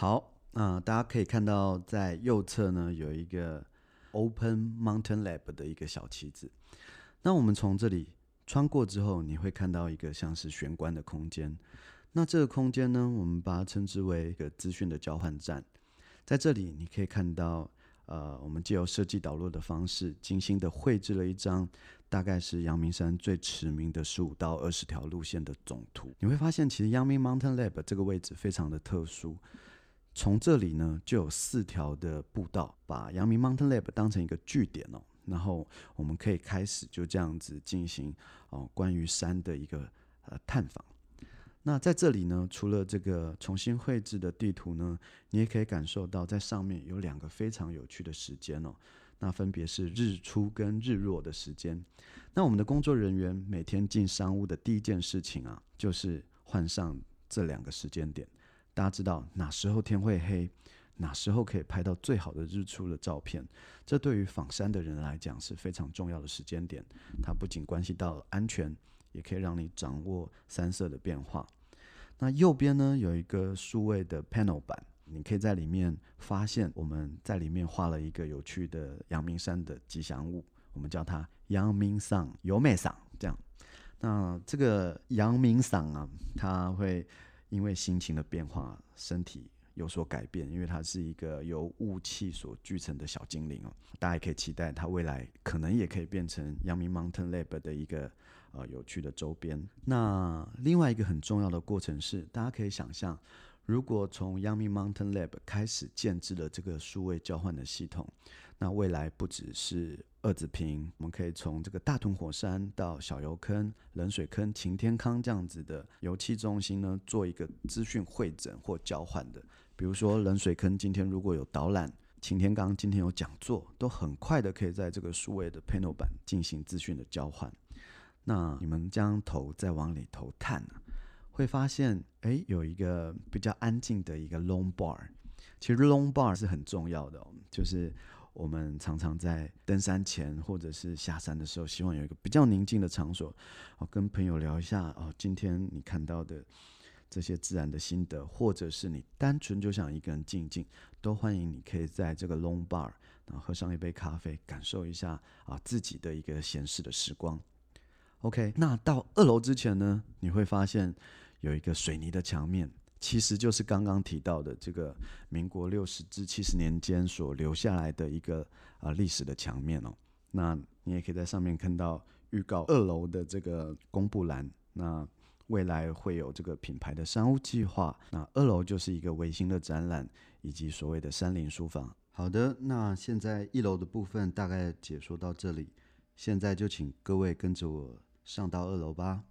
好，那、大家可以看到，在右侧呢有一个 Open Mountain Lab 的一个小旗子。那我们从这里穿过之后，你会看到一个像是玄关的空间。那这个空间呢，我们把它称之为一个资讯的交换站。在这里，你可以看到，呃，我们借由设计导入的方式，精心的绘制了一张大概是阳明山最驰名的十五到二十条路线的总图。你会发现，其实阳明 Mountain Lab 这个位置非常的特殊。从这里呢，就有四条的步道，把阳明 Mountain Lab 当成一个据点哦。然后我们可以开始就这样子进行哦，关于山的一个呃探访。那在这里呢，除了这个重新绘制的地图呢，你也可以感受到在上面有两个非常有趣的时间哦。那分别是日出跟日落的时间。那我们的工作人员每天进山屋的第一件事情啊，就是换上这两个时间点。大家知道哪时候天会黑？哪时候可以拍到最好的日出的照片？这对于访山的人来讲是非常重要的时间点。它不仅关系到安全，也可以让你掌握山色的变化。那右边呢，有一个数位的 panel 板，你可以在里面发现我们在里面画了一个有趣的阳明山的吉祥物，我们叫它阳明上、有美桑这样。那这个阳明桑啊，它会因为心情的变化，身体。有所改变，因为它是一个由雾气所聚成的小精灵哦，大家也可以期待它未来可能也可以变成阳明 Mountain Lab 的一个呃有趣的周边。那另外一个很重要的过程是，大家可以想象，如果从 Yummy Mountain Lab 开始建置了这个数位交换的系统，那未来不只是二子坪，我们可以从这个大屯火山到小油坑、冷水坑、擎天康这样子的油气中心呢，做一个资讯汇整或交换的。比如说冷水坑今天如果有导览，擎天岗今天有讲座，都很快的可以在这个数位的 panel 板进行资讯的交换。那你们将头再往里头探呢，会发现哎，有一个比较安静的一个 long bar。其实 long bar 是很重要的，就是我们常常在登山前或者是下山的时候，希望有一个比较宁静的场所，哦，跟朋友聊一下哦，今天你看到的。这些自然的心得，或者是你单纯就想一个人静一静，都欢迎你可以在这个 long bar，然后喝上一杯咖啡，感受一下啊自己的一个闲适的时光。OK，那到二楼之前呢，你会发现有一个水泥的墙面，其实就是刚刚提到的这个民国六十至七十年间所留下来的一个啊历史的墙面哦。那你也可以在上面看到预告二楼的这个公布栏。那未来会有这个品牌的商务计划，那二楼就是一个微型的展览，以及所谓的山林书房。好的，那现在一楼的部分大概解说到这里，现在就请各位跟着我上到二楼吧。